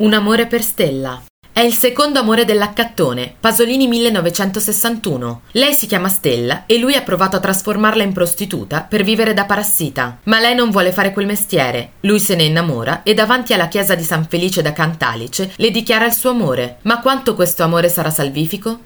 Un amore per Stella. È il secondo amore dell'accattone, Pasolini 1961. Lei si chiama Stella e lui ha provato a trasformarla in prostituta per vivere da parassita. Ma lei non vuole fare quel mestiere. Lui se ne innamora e davanti alla chiesa di San Felice da Cantalice le dichiara il suo amore. Ma quanto questo amore sarà salvifico?